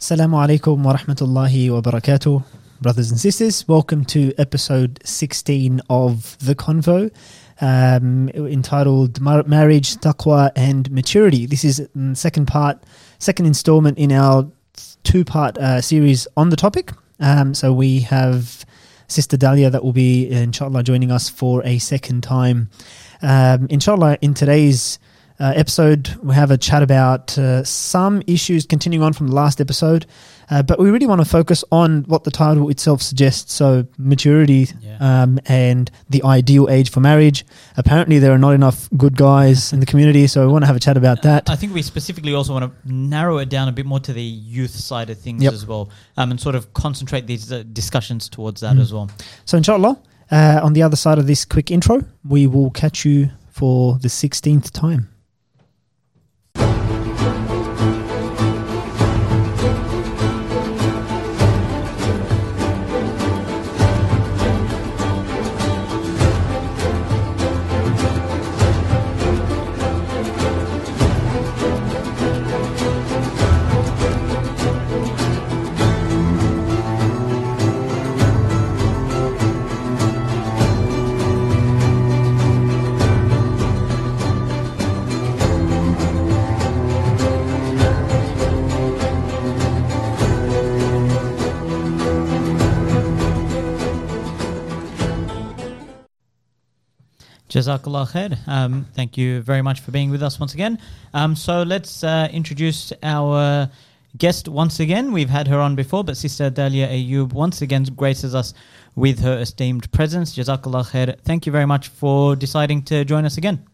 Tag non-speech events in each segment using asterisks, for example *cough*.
Assalamu alaikum wa rahmatullahi wa barakatuh. Brothers and sisters, welcome to episode 16 of The Convo, um, entitled Mar- Marriage, Taqwa, and Maturity. This is the second part, second installment in our two part uh, series on the topic. Um, so we have Sister Dalya that will be, inshallah, joining us for a second time. Um, inshallah, in today's uh, episode, we have a chat about uh, some issues continuing on from the last episode, uh, but we really want to focus on what the title itself suggests. So, maturity Yeah. um, and the ideal age for marriage. Apparently, there are not enough good guys in the community, so we want to have a chat about that. I think we specifically also want to narrow it down a bit more to the youth side of things Yep. as well, um, and sort of concentrate these uh, discussions towards that Mm. as well. So, inshallah, uh, on the other side of this quick intro, we will catch you for the 16th time. Jazakallah khair. Um, thank you very much for being with us once again. Um, so let's uh, introduce our guest once again. We've had her on before, but Sister Dalya Ayoub once again graces us with her esteemed presence. Jazakallah khair. Thank you very much for deciding to join us again.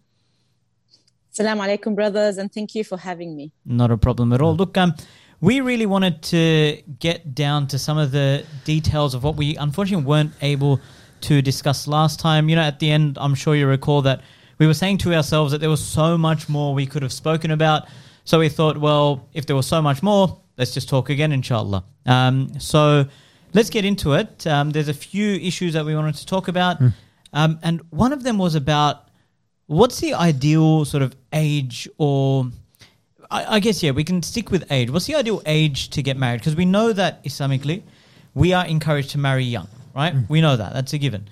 Assalamu alaikum, brothers, and thank you for having me. Not a problem at all. Look, um, we really wanted to get down to some of the details of what we unfortunately weren't able to discuss last time. You know, at the end, I'm sure you recall that we were saying to ourselves that there was so much more we could have spoken about. So we thought, well, if there was so much more, let's just talk again, inshallah. Um, so let's get into it. Um, there's a few issues that we wanted to talk about. Um, and one of them was about what's the ideal sort of age or I, I guess yeah we can stick with age what's the ideal age to get married because we know that islamically we are encouraged to marry young right? Mm. We know that. That's a given.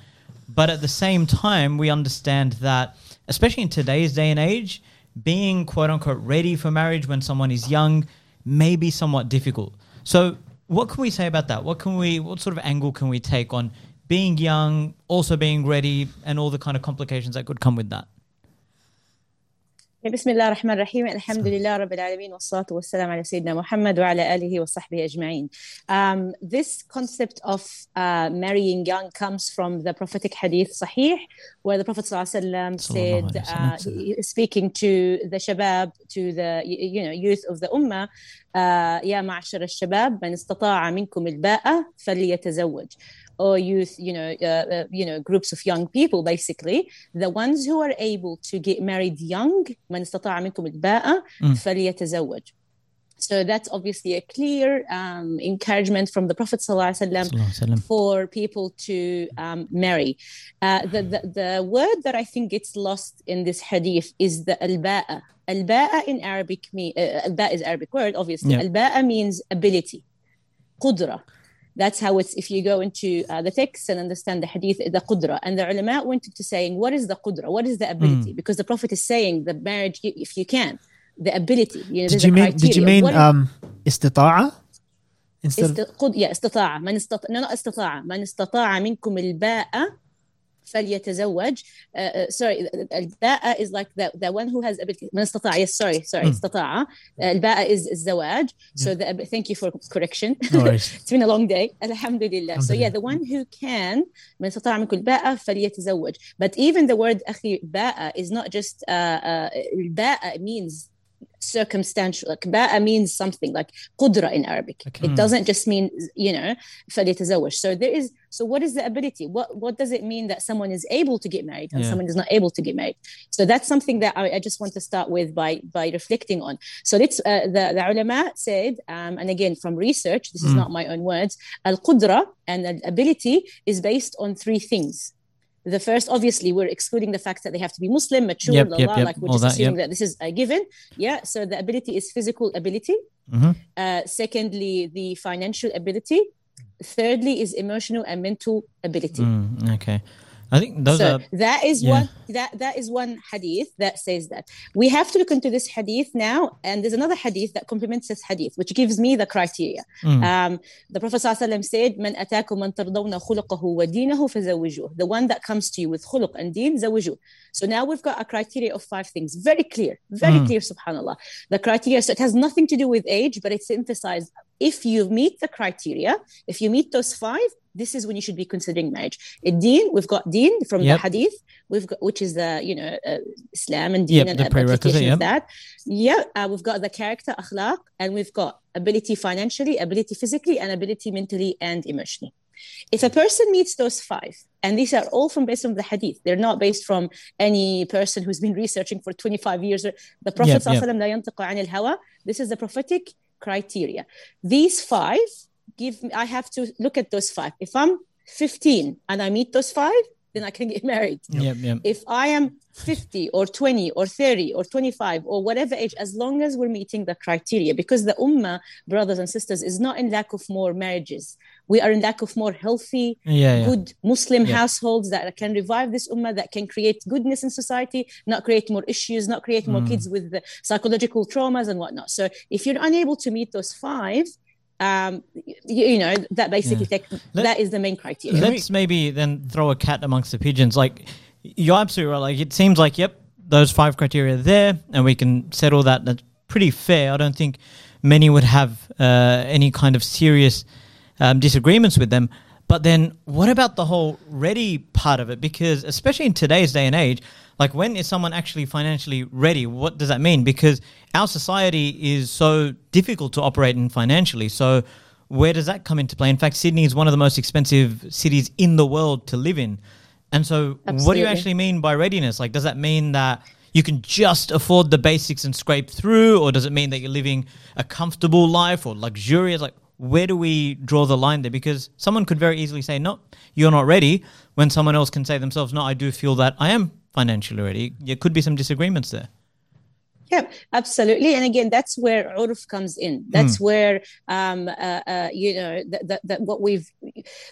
But at the same time we understand that especially in today's day and age being quote unquote ready for marriage when someone is young may be somewhat difficult. So what can we say about that? What can we what sort of angle can we take on being young also being ready and all the kind of complications that could come with that بسم الله الرحمن الرحيم الحمد لله رب العالمين والصلاة والسلام على سيدنا محمد وعلى آله وصحبه أجمعين um, This concept of uh, marrying young comes from the prophetic hadith Sahih where the Prophet ﷺ said uh, speaking to the shabab to the you know youth of the ummah uh, يا معشر الشباب من استطاع منكم الباءة فليتزوج or youth you know uh, uh, you know groups of young people basically the ones who are able to get married young من استطاع منكم الباءة Mm. فليتزوج so that's obviously a clear um, encouragement from the Prophet صلى الله عليه وسلم Sallallahu alaihi wasallam. for people to um, marry. Uh, the, the, the word that I think gets lost in this hadith is the al-ba'a. Al-ba'a in Arabic, mean, uh, al-ba'a is Arabic word, obviously. Yeah. Al-ba'a means ability, qudra. that's how it's if you go into uh, the text and understand the hadith the qudra. And the ulama went into saying what is the qudra? What is the hmm. ability? Mm. because the prophet is saying the marriage if you can the ability you know, did, you mean, did you mean what um istita'a? Instead of... yeah istita'a. Man istata no not istita'a. Man istata'a minkum al-ba'a فليتزوج uh, uh, sorry الباءة is like the, the one who has ability من استطاع yes sorry sorry Mm. استطاع uh, الباءة is الزواج so the, ab- thank you for correction *laughs* no worries. it's been a long day الحمد so yeah Alhamdulillah. the one who can من استطاع منكم الباءة فليتزوج but even the word أخي باءة is not just uh, uh, الباءة means circumstantial like باءة means something like قدرة in Arabic Okay. it doesn't just mean you know فليتزوج so there is so what is the ability what what does it mean that someone is able to get married and Yeah. someone is not able to get married so that's something that I, I just want to start with by by reflecting on so let's uh, the the ulama said um, and again from research this is Mm. not my own words al-qudra and the ability is based on three things the first obviously we're excluding the fact that they have to be muslim mature Yep, yep, yep. like we're All just that, assuming that this is a given yeah so the ability is physical ability Mhm. Uh, secondly, the financial ability. Thirdly, is emotional and mental ability. Mm, okay. I think those so are, that is yeah. one that that is one hadith that says that we have to look into this hadith now, and there's another hadith that complements this hadith, which gives me the criteria. Mm. Um, the Prophet ﷺ said, "Man ataku man tardawna khulqahu wa dinahu fazawjuh." The one that comes to you with khuluq and deen, zawjuh. So now we've got a criteria of five things, very clear, very mm. clear. Subhanallah, the criteria. So it has nothing to do with age, but it's emphasized if you meet the criteria, if you meet those five, this is when you should be considering marriage. Deen, we've got Deen from yep. the Hadith, we've got which is the you know uh, Islam and Deen yep, and the application yep. of that. Yeah, uh, we've got the character akhlaq, and we've got ability financially, ability physically, and ability mentally and emotionally. If a person meets those five, and these are all from based on the hadith, they're not based from any person who's been *laughs* researching for 25 years. The Prophet yep, yep. this is the prophetic criteria. These five give me, I have to look at those five. If I'm 15 and I meet those five, then I can get *laughs* married. Yep, yep. If I am 50 or 20 or 30 or 25 or whatever age, as long as we're meeting the criteria, because the ummah, brothers and sisters, is not in lack of more marriages. We are in lack of more healthy, Yeah, yeah. good Muslim Yeah. households that can revive this ummah, that can create goodness in society, not create more issues, not create more Mm. kids with the psychological traumas and whatnot. So if you're unable to meet those five, um, you, you know that basically take, Let- that is the main criteria. Let's maybe then throw a cat amongst the pigeons. Like you're absolutely right. Like it seems like yep, those five criteria are there, and we can settle that. That's pretty fair. I don't think many would have uh, any kind of serious um, disagreements with them. But then, what about the whole ready part of it? Because especially in today's day and age, like when is someone actually financially ready? What does that mean? Because our society is so difficult to operate in financially. So where does that come into play? In fact, Sydney is one of the most expensive cities in the world to live in. And so, what do you actually mean by readiness? Like, does that mean that you can just afford the basics and scrape through, or does it mean that you're living a comfortable life or luxurious? Like, where do we draw the line there? Because someone could very easily say, "No, you're not ready," when someone else can say themselves, "No, I do feel that I am financially ready." There could be some disagreements there. Yeah, absolutely. And again, that's where urf comes in. That's where, um, uh, uh, you know, that, what we've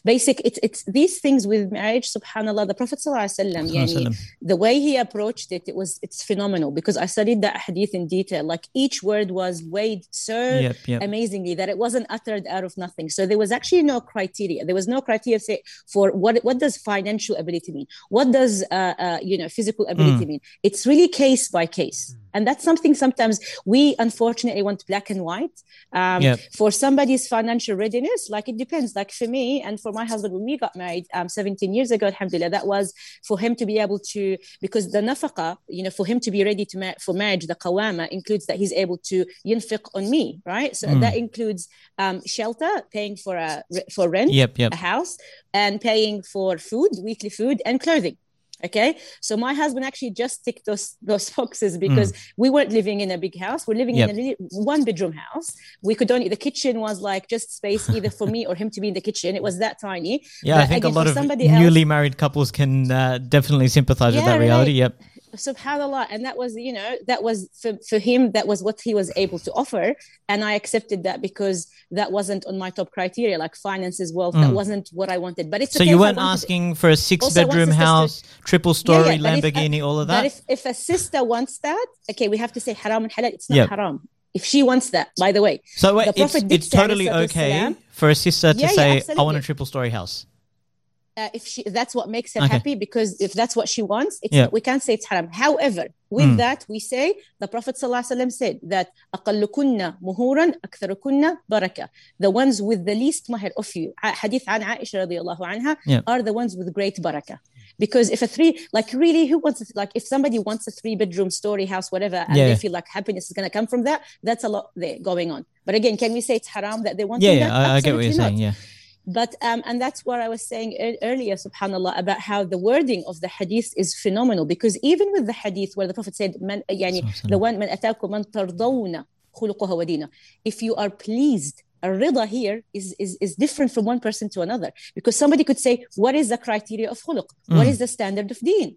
basic. It's it's these things with marriage. Subhanallah, the Prophet sallallahu alaihi wasallam, yani, the way he approached it, it was it's phenomenal because I studied that hadith in detail. Like each word was weighed so Yep, yep. amazingly that it wasn't uttered out of nothing. So there was actually no criteria. There was no criteria say for what what does financial ability mean? What does uh, uh, you know physical ability mean? It's really case by case. And that's something sometimes we unfortunately want black and white. Um, Yep. For somebody's financial readiness, like it depends. Like for me and for my husband, when we got married um, 17 years ago, alhamdulillah, that was for him to be able to, because the nafaqa, you know, for him to be ready to ma- for marriage, the qawama includes that he's able to yunfiq on me, right? So that includes um, shelter, paying for a for rent, Yep, yep. a house, and paying for food, weekly food, and clothing. Okay, so my husband actually just ticked those those *laughs* boxes because we weren't living in a big house. We're living Yep. in a one bedroom house. We could only the kitchen was like just space either for me or him to be in the kitchen. It was that tiny. Yeah, I But think a lot of somebody else- newly married couples can uh, definitely sympathize with that reality. right. Yep. Subhanallah. And that was you know that was for, for him that was what he was able to offer. And i accepted that because that wasn't on my top criteria like finances wealth that wasn't what i wanted. But it's Mm. So okay you weren't asking for a six Also, bedroom house, triple story yeah, but if Lamborghini, all of but that? if, if a sister wants that okay we have to say haram and halal. It's not Yep. haram. If she wants that by the way. So wait, the it's, it's totally okay for a sister to Yeah, yeah, say, I want a triple story house uh, if she that's what makes her Okay. happy because if that's what she wants it's Yeah. not, we can't say it's haram however with Mm. that we say the prophet ﷺ said that أقلكن مهورا أكثركن بركة the ones with the least mahar of you ع- حديث عن عائشة رضي الله عنها Yeah. are the ones with great barakah because if a three like really who wants it like if somebody wants a three bedroom story house whatever and Yeah. they feel like happiness is going to come from that that's a lot there going on but again can we say it's haram that they want Yeah, that? yeah, I, I get what you're Absolutely not. saying. Yeah. but um, and that's what I was saying ear- earlier, subhanallah, about how the wording of the hadith is phenomenal. Because even with the hadith where the Prophet said, "Man, uh, yani, the one man atakum man tardawna khuluquha wa. If you are pleased, a rida here is, is is different from one person to another. Because somebody could say, "What is the criteria of khuluq? What is the standard of deen?"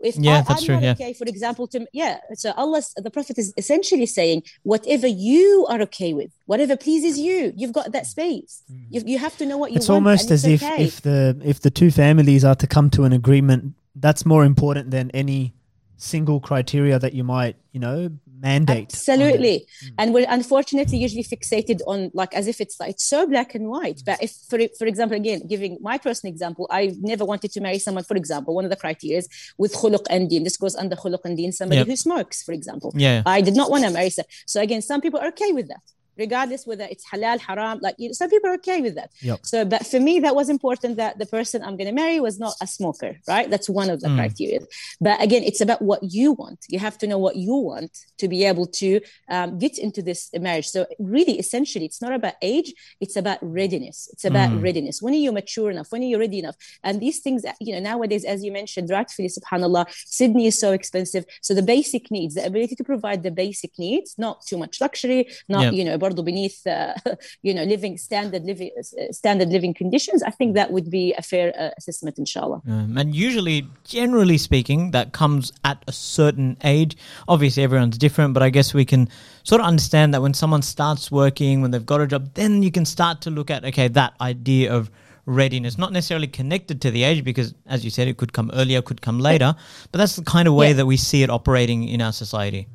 If Yeah, I, that's I'm true, not yeah. okay, for example, to yeah, so Allah, the Prophet is essentially saying, whatever you are okay with, whatever pleases you, you've got that space. Mm-hmm. You, you have to know what you It's want. almost and it's almost as if okay. if the if the two families are to come to an agreement, that's more important than any single criteria that you might, you know, mandate. Absolutely. Hmm. And we're unfortunately usually fixated on like as if it's like it's so black and white. Hmm. But if for for example, again, giving my personal example, I never wanted to marry someone, for example, one of the criteria is with khuluq and deen. This goes under khuluq and deen, somebody Yep. who smokes, for example. Yeah. I did not want to marry some. So again, some people are okay with that. Regardless whether it's halal, haram, like you some people are okay with that. Yep. So, but for me, that was important that the person I'm going to marry was not a smoker, right? That's one of the Mm. criteria. But again, it's about what you want. You have to know what you want to be able to um, get into this marriage. So, really, essentially, it's not about age; it's about readiness. It's about Mm. readiness. When are you mature enough? When are you ready enough? And these things, you know, nowadays, as you mentioned, rightfully, Subhanallah, Sydney is so expensive. So, the basic needs, the ability to provide the basic needs, not too much luxury, not Yeah. you know, برضو beneath uh, *laughs* you know living standard living uh, standard living conditions. I think that would be a fair uh, assessment, inshallah. Um, and usually, generally speaking, that comes at a certain age. Obviously, everyone's different, but I guess we can sort of understand that when someone starts working, when they've got a job, then you can start to look at, okay, that idea of readiness, not necessarily connected to the age, because as you said, it could come earlier, could come later, but that's the kind of way Yeah. that we see it operating in our society.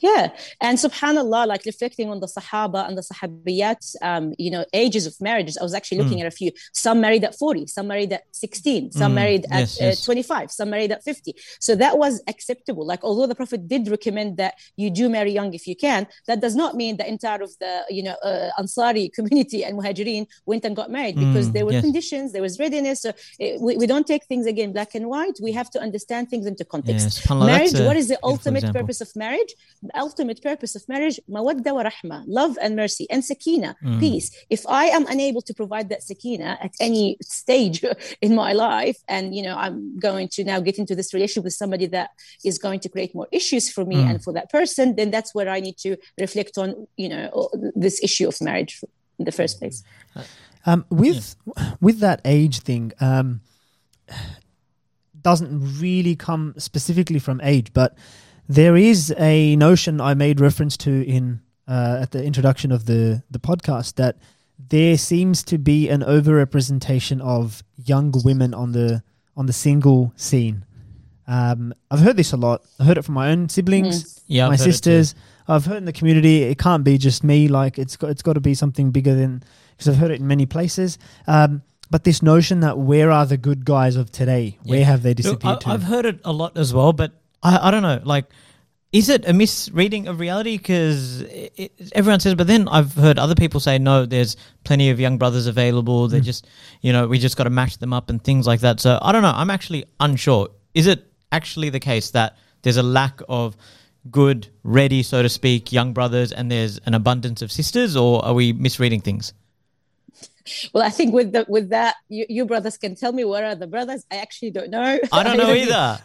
Yeah, and subhanallah, like reflecting on the Sahaba and the Sahabiyat, um, you know, ages of marriages. I was actually Hmm. looking at a few. Some married at 40, some married at 16, some Mm, married at yes, uh, yes. 25, some married at 50. So that was acceptable. Like, although the Prophet did recommend that you do marry young if you can, that does not mean the entire of the, you know, uh, Ansari *laughs* community and Muhajirin went and got married because Mm, there were yes. conditions, there was readiness. So uh, we, we don't take things again black and white. We have to understand things into context marriage a what is the ultimate example. purpose of marriage the ultimate purpose of marriage mawadda wa rahma love and mercy and sakina Mm. peace if i am unable to provide that sakina at any stage *laughs* in my life and you know i'm going to now get into this relationship with somebody that is going to create more issues for me Mm. and for that person then that's where i need to reflect on you know this issue of marriage in the first place Um, with with that age thing, um, *sighs* doesn't really come specifically from age, but there is a notion I made reference to in uh, at the introduction of the the podcast that there seems to be an overrepresentation of young women on the on the single scene. Um, I've heard this a lot. I heard it from my own siblings, Yeah, I've my heard sisters. I've heard in the community. It can't be just me. Like it's got it's got to be something bigger than because I've heard it in many places. Um, but this notion that where are the good guys of today? Where Yeah. have they disappeared I, to? I've heard it a lot as well, but I, I don't know. Like, is it a misreading of reality? Because everyone says, but then I've heard other people say, no, there's plenty of young brothers available. Mm. They're just, you know, we just got to match them up and things like that. So I don't know. I'm actually unsure. Is it actually the case that there's a lack of good, ready, so to speak, young brothers and there's an abundance of sisters, or are we misreading things? Well i think with the with that you, you brothers can tell me where are the brothers i actually don't know I don't *laughs* know either.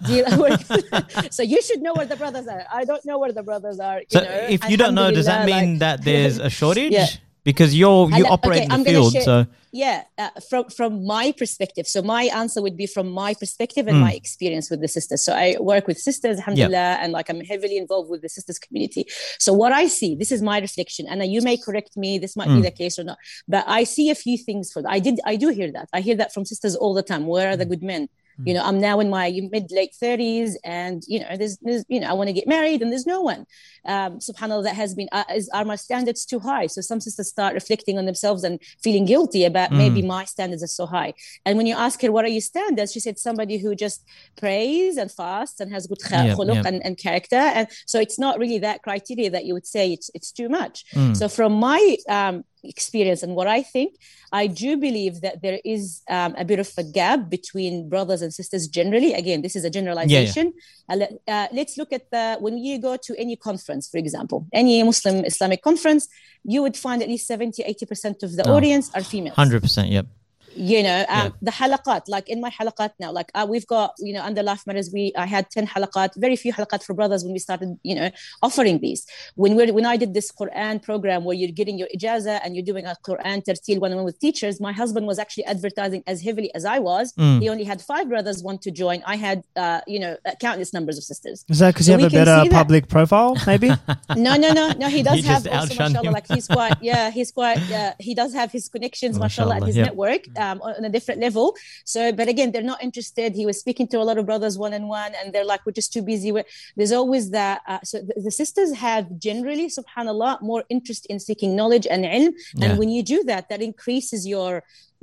*laughs* so you should know where the brothers are. I don't know where the brothers are. You So know, if you don't know, does that mean like- that there's a *laughs* shortage? Yeah. Because you're you Hala- operate okay, in the field, share- so Yeah, uh, from from my perspective. So my answer would be from my perspective and Mm. my experience with the sisters. So I work with sisters, alhamdulillah, and like I'm heavily involved with the sisters community. So what I see, this is my reflection, and uh, you may correct me. This might be Mm. the case or not, but I see a few things for that. I did, I do hear that. I hear that from sisters all the time. Where are the good men? You know, I'm now in my mid late 30s, and you know, there's, there's you know, I want to get married, and there's no one. Um, Subhanallah, that has been uh, is, are my standards too high? So some sisters start reflecting on themselves and feeling guilty about Mm. maybe my standards are so high. And when you ask her, "What are your standards?" she said, "Somebody who just prays and fasts and has good Yeah, khuluq yeah. and, and character." And so it's not really that criteria that you would say it's it's too much. Mm. So from my um, experience and what I think, I do believe that there is um, a bit of a gap between brothers and sisters generally. Again, this is a generalization. Uh, let, uh, let's look at the when you go to any conference, for example, any Muslim Islamic conference, you would find at least 70, 80% of the Oh, audience are females. hundred percent. Yep. You know um, Yeah. the halaqat like in my halaqat now like uh, we've got you know under life matters we i had 10 halaqat very few halaqat for brothers when we started you know offering these when we when i did this quran program where you're getting your ijaza and you're doing a quran tertil one-on-one with teachers my husband was actually advertising as heavily as i was Mm. he only had five brothers want to join i had uh, you know uh, countless numbers of sisters Is that because So you have a better public profile, maybe? *laughs* *laughs* no, no, no, no. He does have also, mashallah, him. like he's quite, yeah, he's quite, uh, he does have his connections, *laughs* mashallah, Mashallah, his yeah. network um, on a different level. So, but again, they're not interested. He was speaking to a lot of brothers one on one, and they're like, we're just too busy. We're, there's always that. Uh, so the, the sisters have generally, subhanallah, more interest in seeking knowledge and ilm. And when you do that, that increases your,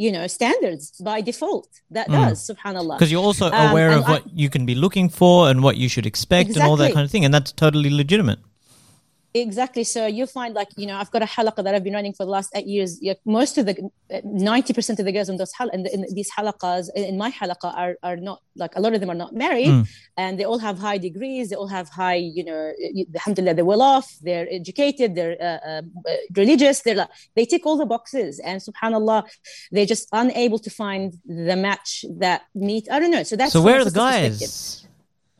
you know, standards by default. That Mm. does, subhanallah. Because you're also Um, aware and of I- what you can be looking for and what you should expect and all that kind of thing, and that's totally legitimate. Exactly. So you find like, you know, I've got a halaqa that I've been running for the last eight years. Most of the, 90% of the girls in those hal- in, the, in these halaqas, in, my halaqa are, are not like, a lot of them are not married Mm. and they all have high degrees. They all have high, you know, alhamdulillah, they're well off. They're educated. They're uh, uh, religious. They're like, they tick all the boxes and subhanallah, they're just unable to find the match that meet. I don't know. So that's so where are the guys?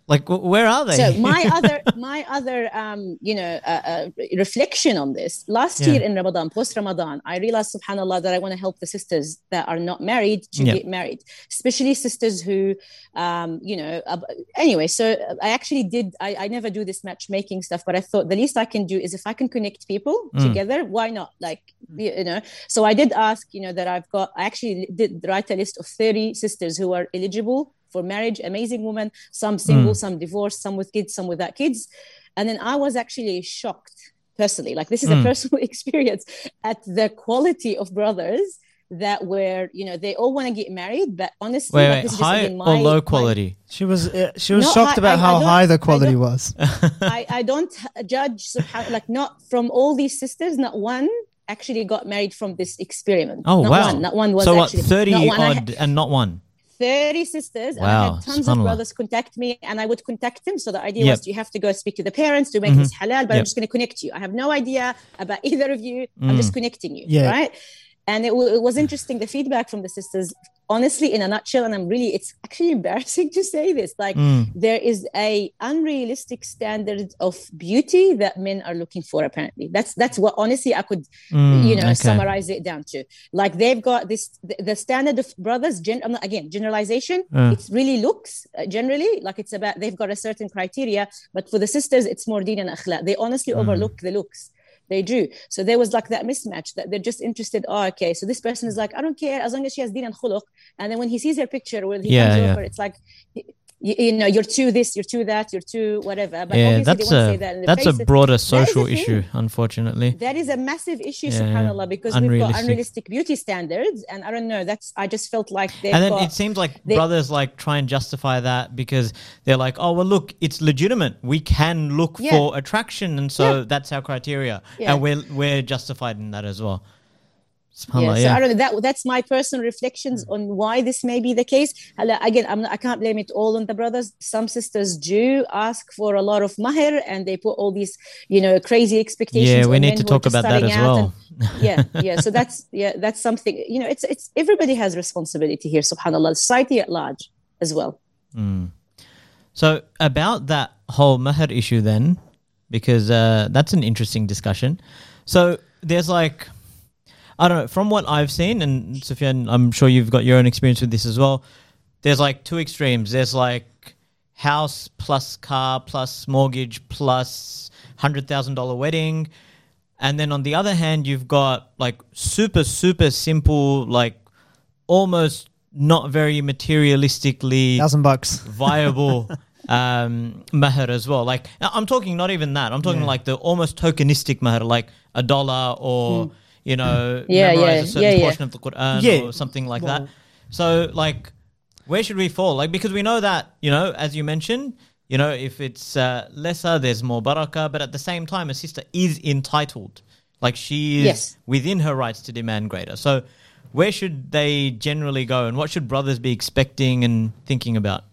Like, where are they? So *laughs* my other, my other, um, you know, uh, uh, reflection on this. Last Yeah. year in Ramadan, post Ramadan, I realized, Subhanallah, that I want to help the sisters that are not married to Yeah. get married, especially sisters who, um, you know. Uh, anyway, so I actually did. I, I never do this matchmaking stuff, but I thought the least I can do is if I can connect people Mm. together, why not? Like, you you know. So I did ask, you know, that I've got. I actually did write a list of thirty sisters who are eligible for marriage, amazing women, some single, some divorced, some with kids, some without kids. And then I was actually shocked personally. Like this is Mm. a personal *laughs* experience at the quality of brothers that were, you know, they all want to get married, but honestly, wait, like, wait, this is just high or my- low my- quality? She was uh, she was No, shocked I- about I- I how don't- high the quality don't- was. *laughs* I, I don't judge like not from all these sisters, not one actually got married from this experiment. Oh not wow! One, not one was so what? actually Thirty not one. Odd had and not one. 30 sisters and I Wow, had tons of brothers contact me and I would contact them. So the idea Yep. was you have to go speak to the parents to make Mhm. this halal, but Yep. I'm just going to connect you. I have no idea about *laughs* either of you. Mm. I'm just connecting you. Yeah. Right. And it, w- it was interesting, the feedback from the sisters, honestly, in a nutshell. And I'm really, it's actually *laughs* embarrassing to say this. Like, Mm. there is a unrealistic standard of beauty that men are looking for apparently that's that's what honestly i could Mm, you know okay. summarize it down to like they've got this the, the standard of brothers gen, I'm not- again generalization Uh. it's really looks uh, generally like it's about they've got a certain criteria but for the sisters it's more deen and akhlaq they honestly Mm. overlook the looks they do so there was like that mismatch that they're just interested oh okay so this person is like i don't care as long as she has deen and khuluq and then when he sees her picture when he Yeah, comes yeah. over it's like you, you know you're too this you're too that you're too whatever but yeah, obviously that's they won't a say that in the that's a broader social issue, unfortunately. That is a massive issue, Yeah, subhanallah, because we've got unrealistic beauty standards, and I don't know. That's I just felt like and then got. it seems like they- brothers like try and justify that because they're like, oh well, look, it's legitimate. We can look Yeah. for attraction, and so Yeah. that's our criteria, and we're we're justified in that as well. Yeah, so yeah. I don't know. That that's my personal reflections on why this may be the case. Again, I'm not, I can't blame it all on the brothers. Some sisters do ask for a lot of mahir, and they put all these, you know, crazy expectations. yeah, we need to talk about that as well. and- yeah *laughs* yeah so that's yeah that's something you know it's it's everybody has responsibility here subhanallah society at large as well Mm. So about that whole mahar issue, then, because uh, that's an interesting discussion. So there's like, I don't know, from what I've seen, and Sufyan, I'm sure you've got your own experience with this as well. There's like two extremes. There's like house plus car plus mortgage plus hundred thousand dollar wedding, and then on the other hand, you've got like super super simple, like almost not very materialistically Thousand bucks. *laughs* viable um mahar as well like i'm talking not even that i'm talking Yeah. like the almost tokenistic mahar like a dollar or you know. Yeah, memorize yeah, a certain yeah, yeah. portion of the quran Yeah. or something like Well- that so like where should we fall like because we know that you know as you mentioned you know if it's uh, lesser there's more barakah but at the same time a sister is entitled like she is Yes. within her rights to demand greater so where should they generally go and what should brothers be expecting and thinking about Allah,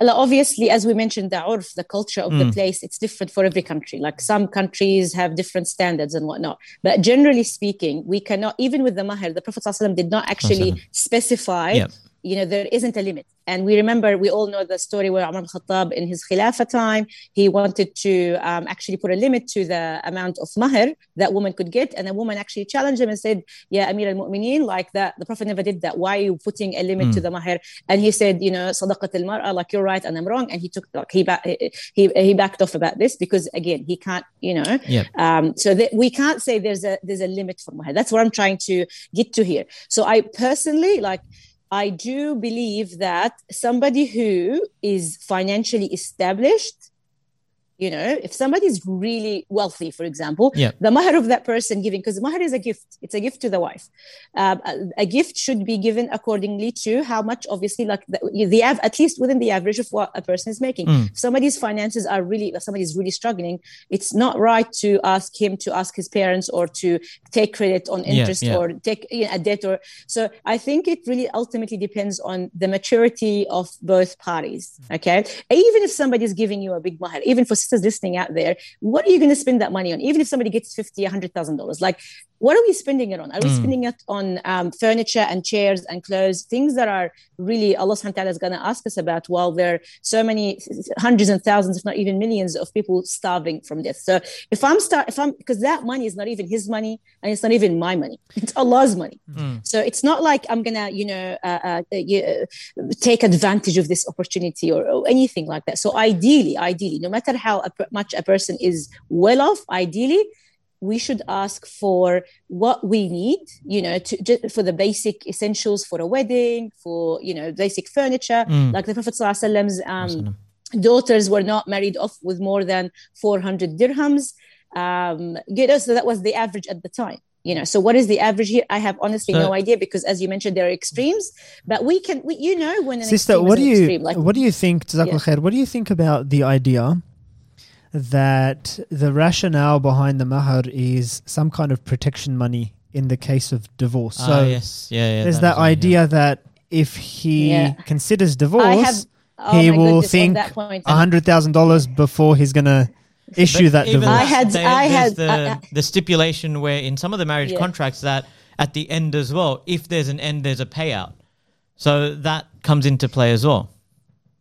obviously, as we mentioned, the urf, the culture of Mm. the place, it's different for every country. Like some countries have different standards and whatnot. But generally speaking, we cannot, even with the mahar, the Prophet ﷺ did not actually specify, Yep. You know, there isn't a limit. And we remember, we all know the story where Umar al-Khattab in his Khilafah time, he wanted to um, actually put a limit to the amount of mahr that woman could get. And a woman actually challenged him and said, yeah, Amir al-Mu'mineen, like that, the Prophet never did that. Why are you putting a limit to the mahr? And he said, you know, sadaqat al-mar'a, like you're right and I'm wrong. And he took, like, he, back, he, he backed off about this because again, he can't, you know, Yep. um, so that we can't say there's a there's a limit for mahr. That's what I'm trying to get to here. So I personally like I do believe that somebody who is financially established, you know, if somebody is really wealthy, for example, Yeah. the mahar of that person giving, because mahar is a gift, it's a gift to the wife. Um, a, a gift should be given accordingly to how much, obviously, like the, the av- at least within the average of what a person is making. If somebody's finances are really, if somebody's really struggling, it's not right to ask him to ask his parents or to take credit on Yeah, interest yeah. or take you know, a debt or so i think it really ultimately depends on the maturity of both parties okay even if somebody's giving you a big mahar even for sisters listening out there what are you going to spend that money on? Even if somebody gets 50 100000 dollars like what are we spending it on? Are we spending it on um, furniture and chairs and clothes things that are really allah subhanahu wa ta'ala is going to ask us about while there are so many hundreds and thousands if not even millions of people starving from this so if i'm start if i'm because that money is not even his money and it's not even my money *laughs* it's allah's money. So it's not like i'm gonna you know uh, uh, you, uh, take advantage of this opportunity or, or anything like that. So ideally ideally no matter how much a person is well off ideally we should ask for what we need you know to just for the basic essentials for a wedding for you know basic furniture. Like the prophet alaihi um, daughters were not married off with more than 400 dirhams. Um you know so that was the average at the time you know. So what is the average here? I have honestly So- no idea because as you mentioned there are extremes but we can we, you know when an Sister, extreme what do you extreme, like what do you think, Yeah. khair, what do you think about the idea that the rationale behind the mahar is some kind of protection money in the case of divorce? Ah, So yes, yeah, yeah. there's is that one, yeah. idea that if he Yeah. considers divorce, have oh he will goodness, think a hundred thousand dollars before he's gonna issue But that divorce. I had- there- I had- the, I- I- the stipulation where in some of the marriage Yeah. contracts that at the end as well, if there's an end, there's a payout. So that comes into play as well.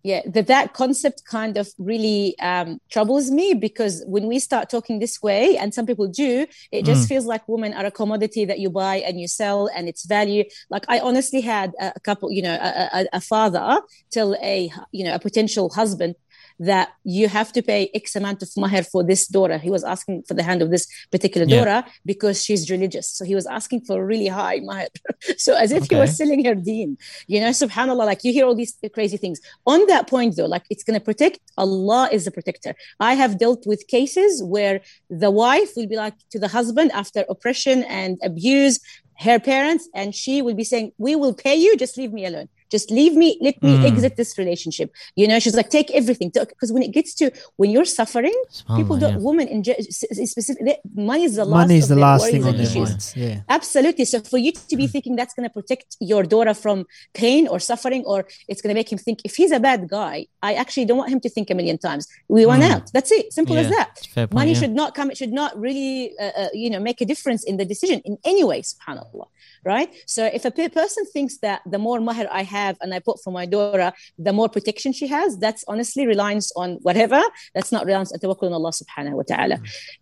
Yeah that that concept kind of really um, troubles me because when we start talking this way and some people do it just feels like women are a commodity that you buy and you sell and its value. Like i honestly had a, a couple you know a, a, a father tell a you know a potential husband that you have to pay X amount of mahr for this daughter. He was asking for the hand of this particular Yeah. daughter because she's religious. So he was asking for really high mahr. *laughs* so as if he was selling her deen. You know, subhanAllah, like you hear all these crazy things. On that point though, like it's going to protect, Allah is the protector. I have dealt with cases where the wife will be like to the husband after oppression and abuse, her parents, and she will be saying, We will pay you, just leave me alone. Just leave me, let me Mm. exit this relationship. You know, she's like, take everything. Because when it gets to when you're suffering, people don't, yeah. women in ge- s- s- specific, money is the last Money is the last thing on their issues. minds. Yeah. Absolutely. So for you to be thinking that's going to protect your daughter from pain or suffering, or it's going to make him think if he's a bad guy, I actually don't want him to think a million times. We want out. That's it. Simple as Mm. That. it's a fair point, Money yeah. should not come. It should not really, uh, uh, you know, make a difference in the decision in any way. Subhanallah. Right. So if a person thinks that the more mahr I have and I put for my daughter, the more protection she has, that's honestly reliance on whatever. That's not reliance on tawakkul on Allah Subhanahu wa Taala.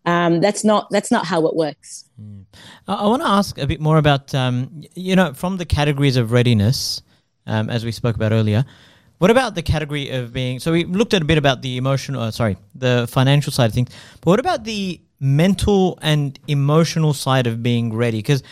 Um, that's not. That's not how it works. I, I want to ask a bit more about, um, you know, from the categories of readiness, um, as we spoke about earlier. What about the category of being? So we looked at a bit about the emotional, uh, sorry, the financial side of things. But what about the mental and emotional side of being ready? Because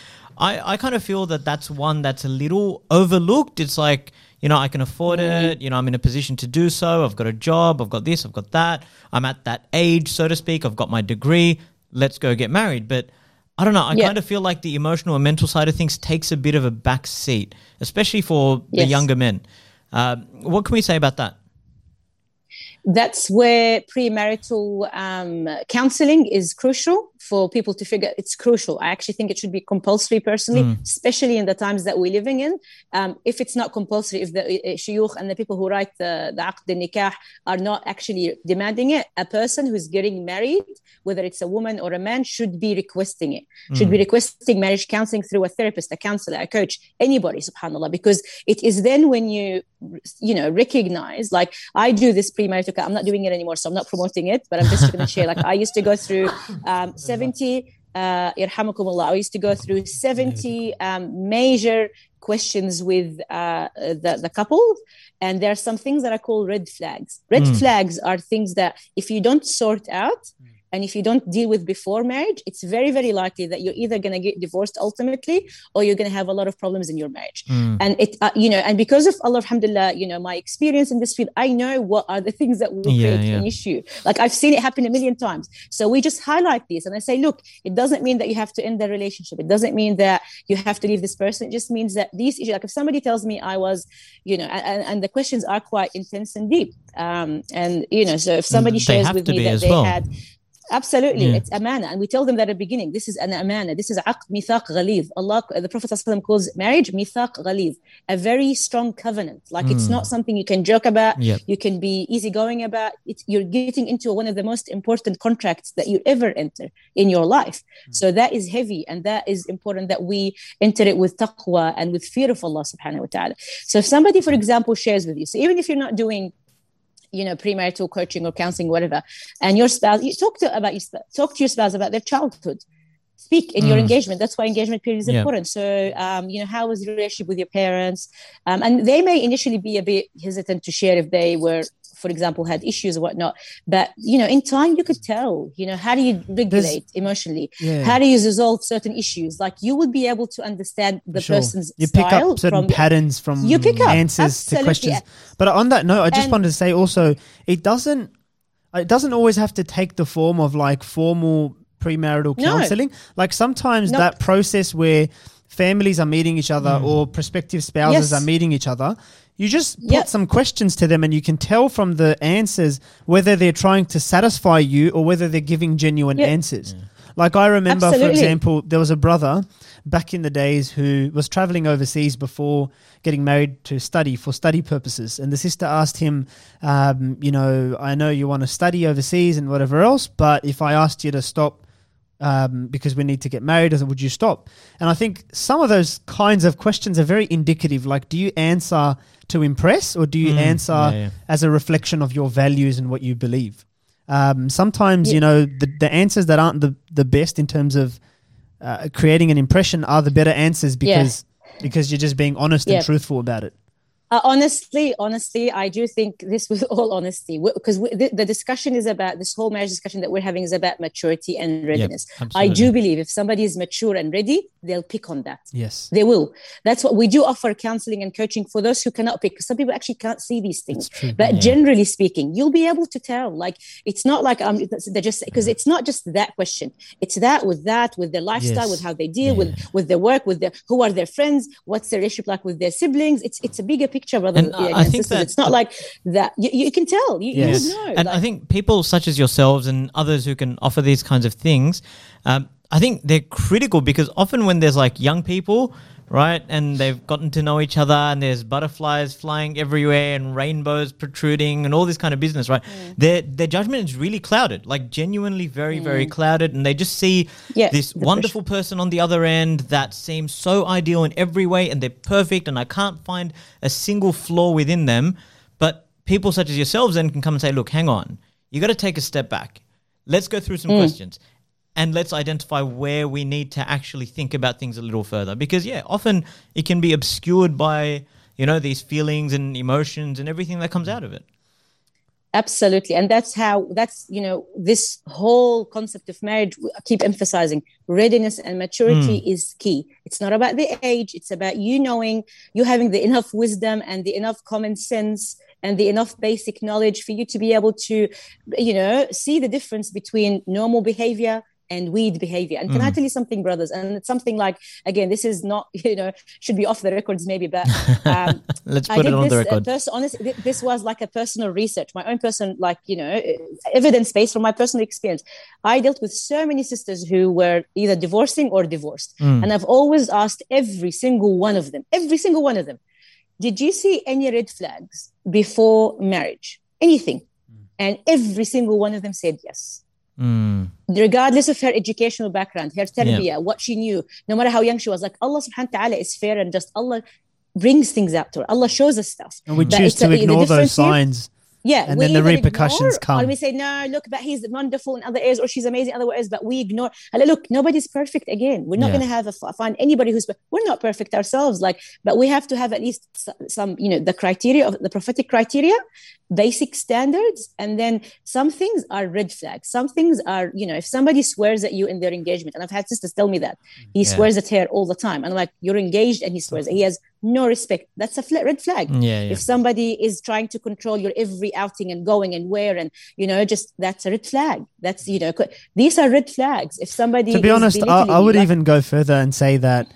I, I kind of feel that that's one that's a little overlooked. It's like, you know, I can afford it. You know, I'm in a position to do so. I've got a job. I've got this. I've got that. I'm at that age, so to speak. I've got my degree. Let's go get married. But I don't know. I Yeah. kind of feel like the emotional and mental side of things takes a bit of a back seat, especially for the younger men. Um, what can we say about that? that's where premarital um, counseling is crucial for people to figure it's crucial. I actually think it should be compulsory personally, mm. especially in the times that we're living in. Um, if it's not compulsory, if the uh, shuyukh and the people who write the, the aqd nikah are not actually demanding it, a person who's getting married, whether it's a woman or a man, should be requesting it, mm. should be requesting marriage counseling through a therapist, a counselor, a coach, anybody, subhanAllah, because it is then when you, you know, recognize, like I do this pre-marital, I'm not doing it anymore, so I'm not promoting it, but I'm just going to share, like I used to go through um, 70 uh, I used to go through 70 um, major questions with uh, the, the couple. And there are some things that I call red flags. Red mm. flags are things that if you don't sort out, mm and if you don't deal with before marriage it's very very likely that you're either going to get divorced ultimately or you're going to have a lot of problems in your marriage mm. and it uh, you know and because of allah alhamdulillah you know my experience in this field i know what are the things that will yeah, create yeah. an issue like i've seen it happen a million times so we just highlight these and i say look it doesn't mean that you have to end the relationship it doesn't mean that you have to leave this person it just means that these issues like if somebody tells me i was you know and, and the questions are quite intense and deep um, and you know so if somebody mm, shares with me that they well. had Absolutely, yeah. it's amana, and we tell them that at the beginning. This is an amana. This is aqd mithaq ghalid. Allah, the Prophet ﷺ calls marriage mithaq ghalid, a very strong covenant. Like mm. it's not something you can joke about. Yep. You can be easygoing about. It's, you're getting into one of the most important contracts that you ever enter in your life. Mm. So that is heavy, and that is important that we enter it with taqwa and with fear of Allah Subhanahu wa Taala. So if somebody, for example, shares with you, so even if you're not doing you know premarital coaching or counseling whatever and your spouse you talk to about your talk to your spouse about their childhood speak in mm. your engagement that's why engagement period is yeah. important so um, you know how was your relationship with your parents um, and they may initially be a bit hesitant to share if they were for example, had issues or whatnot. But you know, in time, you could tell. You know, how do you regulate There's, emotionally? Yeah. How do you resolve certain issues? Like you would be able to understand the sure. person's you pick up certain from, patterns from you pick up, answers absolutely. to questions. But on that note, I just and, wanted to say also, it doesn't. It doesn't always have to take the form of like formal premarital counseling. No. Like sometimes nope. that process where families are meeting each other mm. or prospective spouses yes. are meeting each other you just put yep. some questions to them and you can tell from the answers whether they're trying to satisfy you or whether they're giving genuine yep. answers. Yeah. Like I remember, Absolutely. for example, there was a brother back in the days who was traveling overseas before getting married to study for study purposes. And the sister asked him, um, you know, I know you want to study overseas and whatever else, but if I asked you to stop um, because we need to get married, Or would you stop? And I think some of those kinds of questions are very indicative. Like, do you answer to impress or do you mm, answer yeah, yeah. as a reflection of your values and what you believe? Um, sometimes, yeah. you know, the, the answers that aren't the, the best in terms of uh, creating an impression are the better answers because because you're just being honest and truthful about it. Uh, honestly, honestly, I do think this was all honesty because the, the, discussion is about this whole marriage discussion that we're having is about maturity and readiness. Yep, I do believe if somebody is mature and ready, they'll pick on that. Yes, they will. That's what we do offer counseling and coaching for those who cannot pick. Some people actually can't see these things, true, but yeah. generally speaking, you'll be able to tell. Like it's not like um, they're just because it's not just that question. It's that with that with their lifestyle, yes. with how they deal yeah. with with their work, with their who are their friends, what's their relationship like with their siblings. It's it's a bigger picture picture rather and than I think that it's not like that. You, you, can tell. You, yes. you know. And like, I think people such as yourselves and others who can offer these kinds of things, um, I think they're critical because often when there's like young people right? And they've gotten to know each other, and there's butterflies flying everywhere, and rainbows protruding, and all this kind of business, right? Mm. Their their judgment is really clouded, like genuinely very mm. very clouded, and they just see yeah, this wonderful person on the other end that seems so ideal in every way, and they're perfect, and I can't find a single flaw within them. But people such as yourselves then can come and say, look, hang on, you got to take a step back. Let's go through some mm. questions and let's identify where we need to actually think about things a little further. Because yeah often it can be obscured by you know these feelings and emotions and everything that comes out of it. Absolutely. And that's how that's you know this whole concept of marriage I keep emphasizing readiness and maturity mm. is key. It's not about the age. It's about you knowing you having the enough wisdom and the enough common sense and the enough basic knowledge for you to be able to you know see the difference between normal behavior and weed behavior. And can I tell you something, brothers? And it's something like, again, this is not, *laughs* you know, should be off the records maybe, but um, *laughs* Let's I put it on this, the uh, record. pers- honest, thi- this was like a personal research, my own personal, like, you know, evidence based from my personal experience. I dealt with so many sisters who were either divorcing or divorced. Mm. And I've always asked every single one of them, every single one of them, did you see any red flags before marriage? Anything? And every single one of them said yes. Mm. Regardless of her educational background, her tarbiyah, what she knew, no matter how young she was, like Allah subhanahu wa ta'ala is fair and just Allah brings things out to her. Allah shows us stuff. And we But choose it's a- to ignore those difference here- signs. Yeah, And then the repercussions ignore, come. Or we say, no, look, but he's wonderful in other areas, or she's amazing in other areas, but we ignore. And look, nobody's perfect. Again, we're not Yeah. going to have a, find anybody who's. We're not perfect ourselves. Like, but we have to have at least some, you know, the criteria of the prophetic criteria, basic standards, and then some things are red flags. Some things are, you know, if somebody swears at you in their engagement, and I've had sisters tell me that he Yeah. swears at her all the time, and I'm like, you're engaged, and he swears. He has no respect. That's a red flag Yeah, yeah. if somebody is trying to control your every outing and going and where and you know just that's a red flag that's you know these are red flags if somebody to be honest, I, I would like- even go further and say that,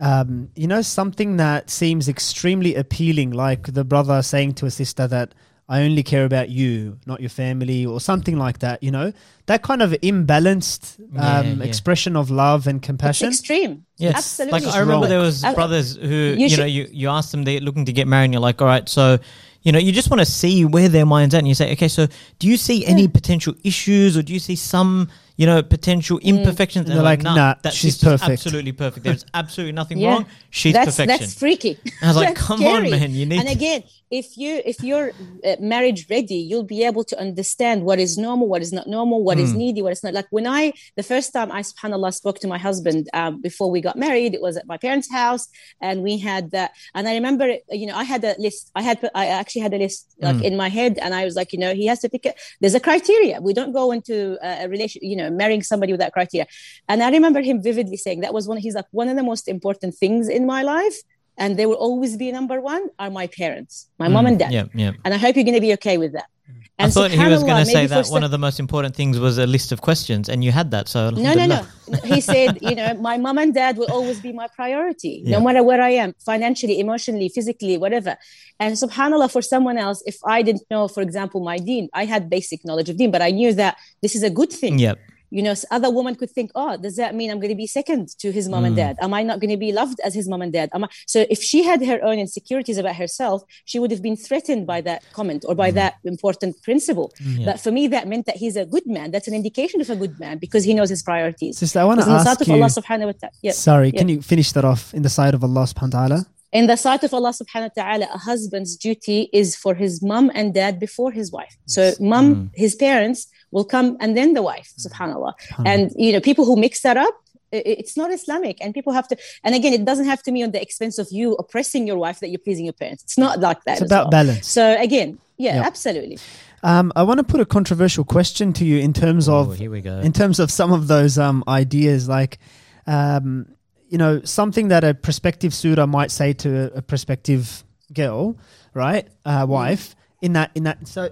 um, you know, something that seems extremely appealing, like the brother saying to a sister that I only care about you, not your family, or something like that. You know, that kind of imbalanced um, yeah. expression of love and it's compassion. extreme Yes. absolutely Like I remember wrong. there was brothers who you, You know you you ask them they're looking to get married and you're like all right so you know you just want to see where their minds at and you say okay so do you see any potential issues or do you see some you know potential Mm. imperfections And they're like, nah, that she's perfect." absolutely perfect there's *laughs* absolutely nothing Yeah. wrong she's that's perfection that's freaky I was like, *laughs* That's come on, man, you need and to- again if you if you're uh, marriage ready you'll be able to understand what is normal what is not normal what is Hmm. needy what is not like when i the first time i subhanallah spoke to my husband um, before we got married it was at my parents house and we had that and i remember you know i had a list i had i actually had a list like Hmm. in my head and i was like you know he has to pick it there's a criteria we don't go into a, a relation you know marrying somebody without criteria and i remember him vividly saying that was one he's like one of the most important things in my life and they will always be number one are my parents my mom mm, and dad yeah yeah and I hope you're going to be okay with that. Mm. I And thought he was going to say that one of the most important things was a list of questions and you had that so no, no, no. He *laughs* said, you know, my mom and dad will always be my priority, Yeah. no matter where I am, financially, emotionally, physically, whatever. And subhanallah, for someone else, if I didn't know, for example, my deen, I had basic knowledge of deen, but I knew that this is a good thing. Yep. You know, other woman could think, oh, does that mean I'm going to be second to his mom Mm. and dad? Am I not going to be loved as his mom and dad? Am I? So if she had her own insecurities about herself, she would have been threatened by that comment or Mm. by that important principle. Yeah. But for me, that meant that he's a good man. That's an indication of a good man because he knows his priorities. Sister, I want to in the sight ask you. Allah subhanahu wa ta'ala. Yeah. Sorry, can Yeah. you finish that off in the sight of Allah subhanahu wa ta'ala? In the sight of Allah subhanahu wa ta'ala, a husband's duty is for his mom and dad before his wife. So mom, his parents will come and then the wife, subhanAllah. And you know, people who mix that up, i- i- it's not Islamic. And people have to and again, it doesn't have to be on the expense of you oppressing your wife that you're pleasing your parents. It's not like that. It's about well. balance. So again, yeah, Yeah. absolutely. Um, I want to put a controversial question to you in terms of here we go. in terms of some of those um, ideas, like um, you know something that a prospective suitor might say to a, a prospective girl, right, uh, wife. In that, in that, so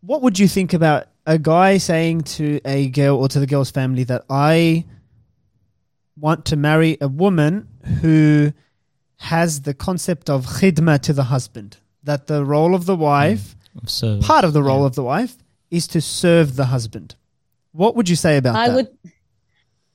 what would you think about a guy saying to a girl or to the girl's family that I want to marry a woman who has the concept of khidma to the husband, that the role of the wife mm. so part of the role of the wife is to serve the husband. What would you say about I that? would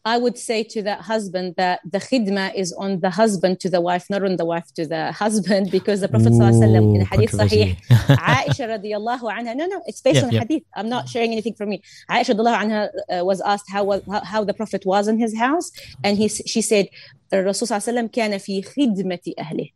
I would say to that husband that the khidma is on the husband to the wife, not on the wife to the husband, because the Prophet ﷺ in Ooh, hadith controversy. *laughs* sahih, Aisha radiallahu anha, no, no, it's based Yep, on yep. hadith. I'm not sharing anything from me. Aisha radiallahu anha uh, was asked how, was, how, how the Prophet was in his house, and he, s- she said, Rasul ﷺ كان في خدمة أهله.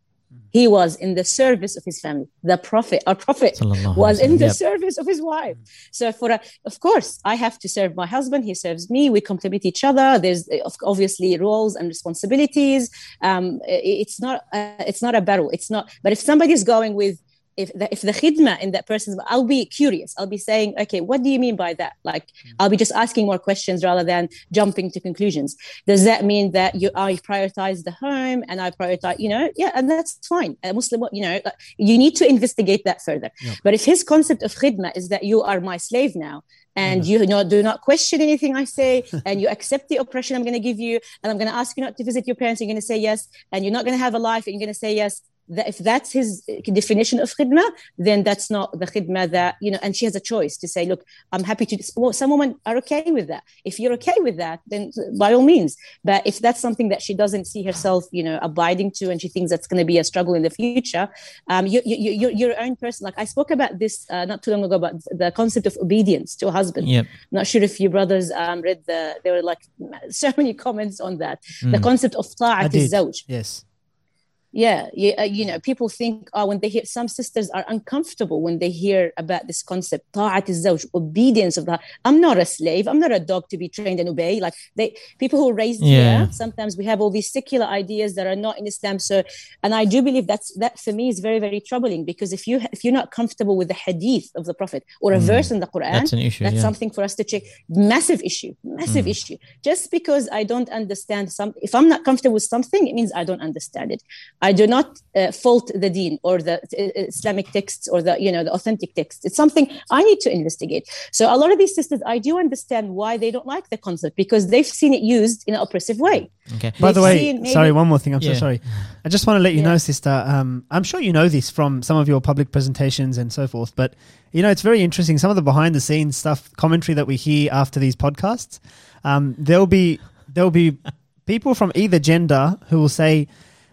he was in the service of his family. The Prophet, our Prophet, Sallallahu was in the. Yep. service of his wife. So for a, of course, I have to serve my husband. He serves me. We complement each other. There's uh, obviously roles and responsibilities. Um, it's not uh, it's not a battle. It's not. But if somebody's going with if the, if the khidma in that person's, I'll be curious. I'll be saying, okay, what do you mean by that? Like, mm. I'll be just asking more questions rather than jumping to conclusions. Does that mean that you I prioritize the home and I prioritize, you know, yeah, and that's fine. A Muslim, you know, like, you need to investigate that further. But if his concept of khidma is that you are my slave now, and mm-hmm. you know do not question anything I say, and you accept the oppression I'm going to give you, and I'm going to ask you not to visit your parents. You're going to say yes, and you're not going to have a life, and you're going to say yes if that's his definition of khidmah, then that's not the khidmah that, you know, and she has a choice to say, look, I'm happy to, well, some women are okay with that. If you're okay with that, then by all means. But if that's something that she doesn't see herself, you know, abiding to, and she thinks that's going to be a struggle in the future, um, you, you, you, you're your own person. Like I spoke about this uh, not too long ago about the concept of obedience to a husband. Yep. Not sure if you brothers um, read the, there were like *laughs* so many comments on that. The concept of ta'at al-zawj. Yes. Yeah, you, uh, you know, mm-hmm. people think, oh, when they hear, some sisters are uncomfortable when they hear about this concept, ta'at zawj, obedience of the. I'm not a slave. I'm not a dog to be trained and obey. Like they, people who are raised Yeah. here, sometimes we have all these secular ideas that are not in Islam. So, and I do believe that's that for me is very, very troubling because if you if you're not comfortable with the hadith of the Prophet or a mm. verse in the Quran, That's an issue, That's yeah. something for us to check. Massive issue, massive mm. issue. Just because I don't understand some, if I'm not comfortable with something, it means I don't understand it. I do not uh, fault the deen or the uh, Islamic texts or the you know the authentic texts. It's something I need to investigate. So a lot of these sisters, I do understand why they don't like the concept because they've seen it used in an oppressive way. Okay. By the They've way, maybe- sorry, one more thing. I'm Yeah. so sorry. I just want to let you Yeah. know, sister. Um, I'm sure you know this from some of your public presentations and so forth, but you know it's very interesting. Some of the behind the scenes stuff, commentary that we hear after these podcasts. Um, there'll be there'll be people from either gender who will say,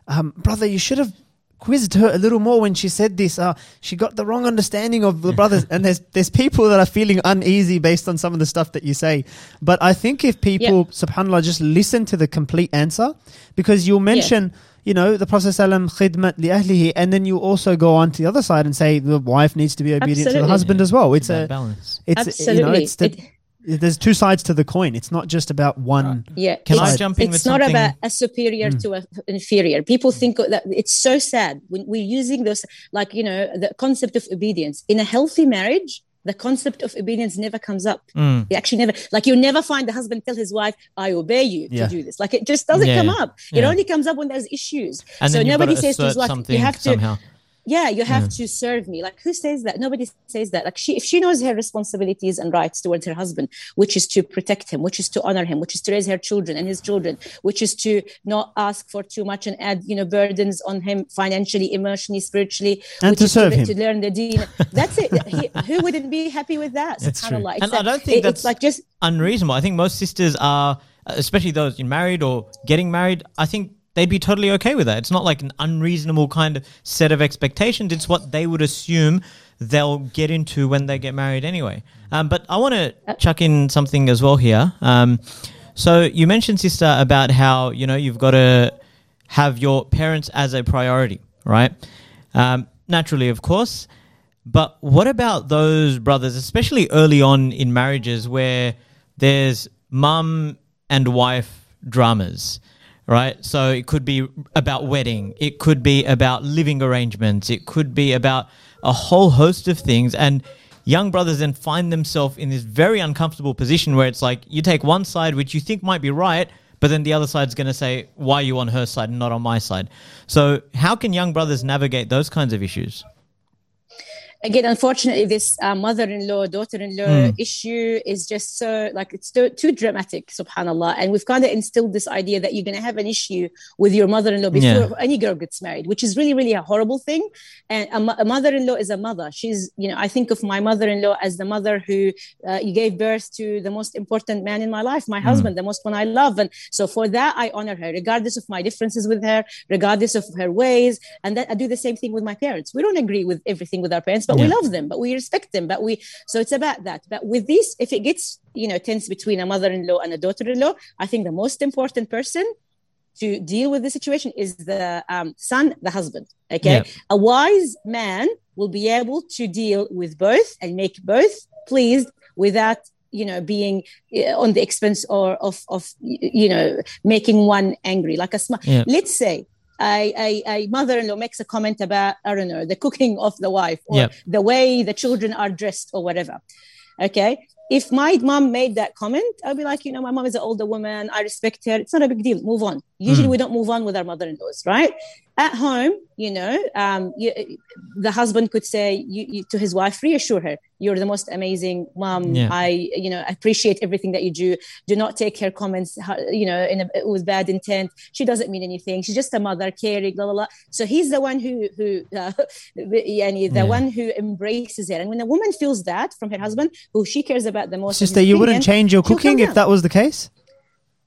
um, "Brother, you should have." Quizzed her a little more when she said this. Uh, she got the wrong understanding of the brothers, *laughs* and there's there's people that are feeling uneasy based on some of the stuff that you say. But I think if people, subhanallah, just listen to the complete answer, because you'll mention, you know, the Prophet sallam khidmat li ahlihi, and then you also go on to the other side and say the wife needs to be obedient to the Absolutely. husband as well. It's That a balance. it's you know Absolutely. it's the, there's two sides to the coin. It's not just about one. Yeah. Can I it's- jump in It's with not something- about a superior to an inferior. People think that it's so sad when we're using those, like, you know, the concept of obedience. In a healthy marriage, the concept of obedience never comes up. Mm. It actually never, like, you never find the husband tell his wife, I obey you Yeah. to do this. Like, it just doesn't Yeah. come up. It Yeah. only comes up when there's issues. And so nobody says to his wife, you have to, somehow. Yeah you have to serve me like who says that nobody says that like she if she knows her responsibilities and rights towards her husband which is to protect him which is to honor him which is to raise her children and his children which is to not ask for too much and add you know burdens on him financially emotionally spiritually And which to is serve to, him. to learn the deen that's it he, who wouldn't be happy with that That's true. subhanallah. It's And I a- don't think it- that's like just unreasonable. I think most sisters are, especially those in married or getting married. I think they'd be totally okay with that. It's not like an unreasonable kind of set of expectations. It's what they would assume they'll get into when they get married anyway. Um, but I want to chuck in something as well here. Um, so you mentioned, sister, about how you know you've got to have your parents as a priority, right? Um, naturally, of course. But what about those brothers, especially early on in marriages where there's mum and wife dramas, right? So it could be about wedding, it could be about living arrangements, it could be about a whole host of things. And young brothers then find themselves in this very uncomfortable position where it's like you take one side, which you think might be right. But then the other side's going to say, why are you on her side and not on my side? So, how can young brothers navigate those kinds of issues? Again unfortunately this uh, mother-in-law daughter-in-law issue is just so like it's too, too dramatic subhanallah. And we've kind of instilled this idea that you're going to have an issue with your mother-in-law before Yeah. any girl gets married which is really really a horrible thing. And a, a mother-in-law is a mother. She's you know i think of my mother-in-law as the mother who uh, gave birth to the most important man in my life my husband the most one i love. And so for that i honor her regardless of my differences with her regardless of her ways. And that i do the same thing with my parents. We don't agree with everything with our parents but we love them but we respect them but we so it's about that but with this if it gets you know tense between a mother-in-law and a daughter-in-law i think the most important person to deal with the situation is the um, son, the husband. Okay, Yeah. a wise man will be able to deal with both and make both pleased without you know being uh, on the expense or of of you know making one angry. Like a smart. Yeah. Let's say. A, a, a mother-in-law makes a comment about I don't know the cooking of the wife or Yeah. the way the children are dressed or whatever. Okay, if my mom made that comment, I'll be like, you know, my mom is an older woman. I respect her. It's not a big deal. Move on. Usually, Mm. we don't move on with our mother-in-laws, right? At home, you know, um, you, the husband could say you, you, to his wife, reassure her, "You're the most amazing mom. Yeah. I, you know, appreciate everything that you do. Do not take her comments, you know, in a, with bad intent. She doesn't mean anything. She's just a mother, caring, blah blah blah." So he's the one who, who, uh, *laughs* yani, the Yeah. one who embraces it. And when a woman feels that from her husband, who she cares about the most, Sister, you wouldn't change your cooking if that was the case?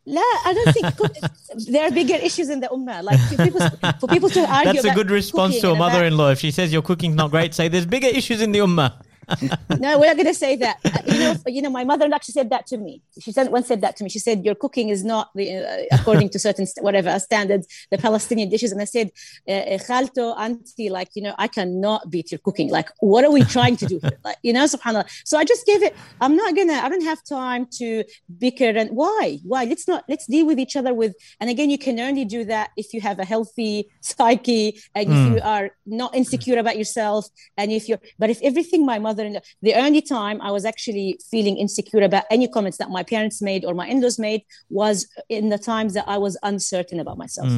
La, I don't think there are bigger issues in the ummah. Like for people, for people to argue. That's a good response to a mother-in-law. If she says your cooking's not great, say there's bigger issues in the ummah. *laughs* no, we're not going to say that. Uh, You know, you know, my mother actually said that to me. She said once said that to me. She said your cooking is not the, uh, according to certain st- whatever standards, the Palestinian dishes. And I said, uh, uh, Khalto, auntie, like you know, I cannot beat your cooking. Like, what are we trying to do? here? *laughs* Like, you know, Subhanallah. So I just gave it. I'm not gonna. I don't have time to bicker and why? Why? Let's not. Let's deal with each other with. And again, you can only do that if you have a healthy psyche and if you are not insecure about yourself and if you're. But if everything my mother and the only time I was actually feeling insecure about any comments that my parents made or my in-laws made was in the times that I was uncertain about myself.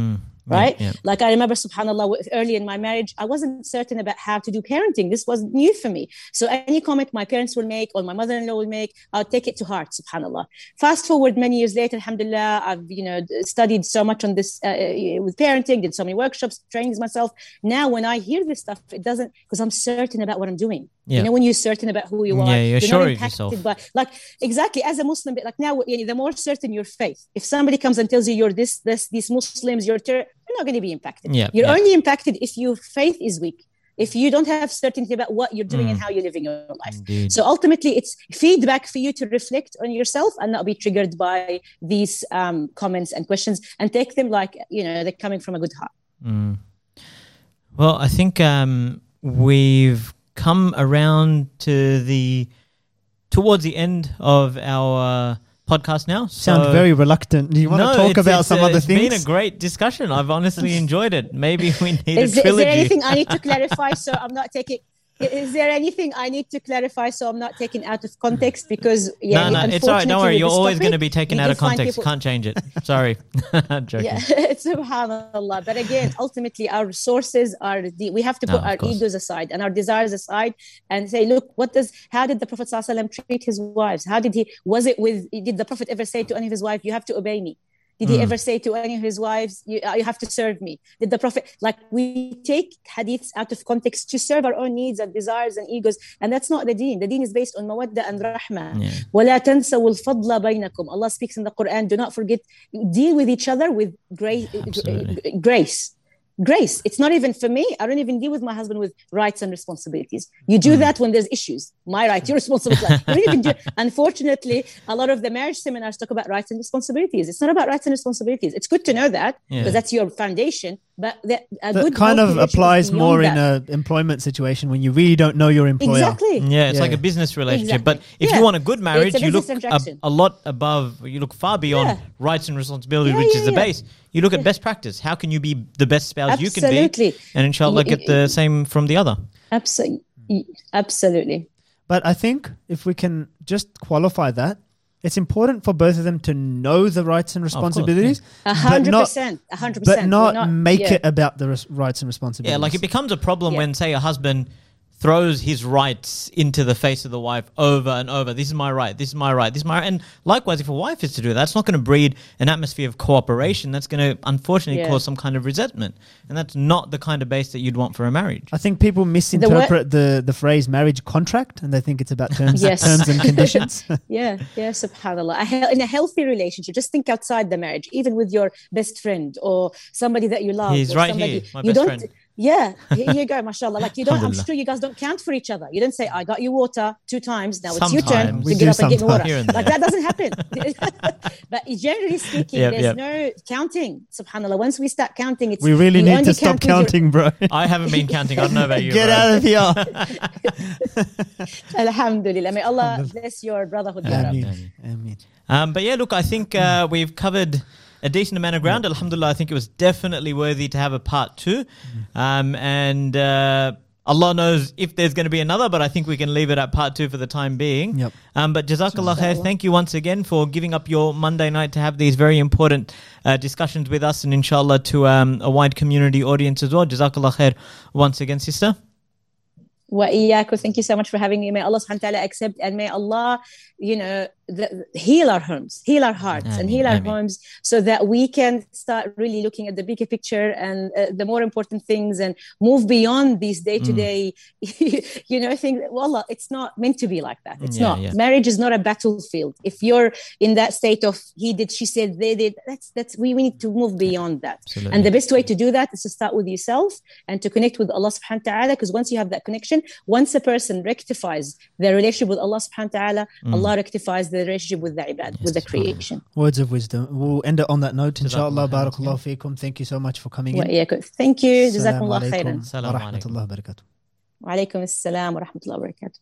Right? yeah. Like I remember, subhanAllah, early in my marriage, I wasn't certain about how to do parenting. This was new for me. So any comment my parents will make or my mother-in-law will make, I'll take it to heart, subhanAllah. Fast forward many years later, alhamdulillah, I've, you know, studied so much on this uh, uh, with parenting, did so many workshops, trainings myself. Now, when I hear this stuff, it doesn't, because I'm certain about what I'm doing. Yeah. You know, when you're certain about who you are, Yeah, you're not sure of impacted yourself. by, like, exactly, as a Muslim, like now, you know, the more certain your faith, if somebody comes and tells you you're this, this, these Muslims, you're, ter- you're not going to be impacted. Yeah, You're yeah. only impacted if your faith is weak. If you don't have certainty about what you're doing and how you're living your life. Mm. Indeed. So ultimately, it's feedback for you to reflect on yourself and not be triggered by these um, comments and questions and take them like, you know, they're coming from a good heart. Well, I think um, we've come around to the towards the end of our uh, podcast now. Sound very reluctant. Do you want No, to talk it's- about it's, some uh, other it's things? It's been a great discussion. I've honestly *laughs* enjoyed it. Maybe we need Is, a there- is trilogy. there anything I need to *laughs* clarify so I'm not taking? Is there anything I need to clarify so I'm not taken out of context? Because yeah, no, no, it's all right. Don't worry. You're always going to be taken out of context. people- Can't change it. Sorry. *laughs* Joking. Yeah, *laughs* subhanallah. But again, ultimately, our resources are the, we have to put of our course. egos aside and our desires aside and say, look, what does, how did the Prophet ﷺ treat his wives? How did he, was it with, did the Prophet ever say to any of his wives, you have to obey me? Did Hmm. he ever say to any of his wives, you, uh, you have to serve me? Did the Prophet, like, we take hadiths out of context to serve our own needs and desires and egos, and that's not the deen. The deen is based on mawadda and rahmah. Yeah. ولا تنسوا الفضل بينكم. Allah speaks in the Quran. Do not forget. Deal with each other with grace. Absolutely. Grace. Grace. It's not even for me. I don't even deal with my husband with rights and responsibilities. You do mm-hmm. that when there's issues. My right, your responsibility. you do. *laughs* Unfortunately, a lot of the marriage seminars talk about rights and responsibilities. It's not about rights and responsibilities. It's good to know that Yeah. because that's your foundation. But the, a that good kind of applies more beyond in that. a employment situation when you really don't know your employer. exactly. Yeah, it's Yeah. like a business relationship. But if Yeah. you want a good marriage, a you look a, a lot above, you look far beyond Yeah. rights and responsibilities, Yeah, which yeah, is the yeah. base. You look at best practice. How can you be the best spouse you can be? Absolutely. And inshallah, Y- get the same from the other. Absolutely. Absolutely. But I think if we can just qualify that, it's important for both of them to know the rights and responsibilities, A but hundred not, percent. A hundred but percent. not, We're make yeah. it about the res- rights and responsibilities. Yeah, like it becomes a problem Yeah. when, say, a husband throws his rights into the face of the wife over and over. This is my right. This is my right. This is my right. And likewise, if a wife is to do that, that's not going to breed an atmosphere of cooperation. That's going to unfortunately Yeah. cause some kind of resentment, and that's not the kind of base that you'd want for a marriage. I think people misinterpret the, the, phrase marriage contract and they think it's about terms, *laughs* Yes. terms and *laughs* conditions. *laughs* Yeah, yeah, subhanAllah. In a healthy relationship, just think outside the marriage, even with your best friend or somebody that you love. He's right somebody, here, my you best don't, friend. Yeah, here you go, mashallah. Like you don't, I'm sure you guys don't count for each other. You don't say, I got you water two times, now it's your turn Sometimes. We to get up and get me water. And Like that doesn't happen. *laughs* but generally speaking, Yep, there's yep. no counting, subhanAllah. Once we start counting, it's we really you need to stop count with your- counting, bro. *laughs* I haven't been counting. I don't know about you. Get bro. out of here. *laughs* Alhamdulillah. May Allah bless your brotherhood. ya Rab. Ameen. Ameen. Um, but yeah, look, I think uh, we've covered a decent amount of ground. Yeah. Alhamdulillah, I think it was definitely worthy to have a part two. Mm-hmm. Um, and uh, Allah knows if there's going to be another, but I think we can leave it at part two for the time being. Yep. Um, but Jazakallah khair, thank you once again for giving up your Monday night to have these very important uh, discussions with us and inshallah to um, a wide community audience as well. Jazakallah khair once again, sister. Wa Thank you so much for having me. May Allah subhanahu wa ta'ala accept and may Allah, you know, the, heal our homes heal our hearts Ameen, and heal our ameen. homes so that we can start really looking at the bigger picture and uh, the more important things and move beyond these day to day you know things wallah it's not meant to be like that it's Yeah, not yeah. marriage is not a battlefield if you're in that state of he did she said they did that's that's we, we need to move beyond that Absolutely. and the best way to do that is to start with yourself and to connect with Allah subhanahu wa ta'ala. Because once you have that connection, once a person rectifies their relationship with Allah subhanahu wa ta'ala, Allah rectifies relationship with the ibad, yes. with the creation. Words of wisdom. We'll end it on that note, inshallah. Barakallahu yeah. feekum. Thank you so much for coming in. Thank you. Jazakumullah khairan. Wa rahmatullahi wa barakatuh. Wa alaikum assalam wa rahmatullahi wa barakatuh.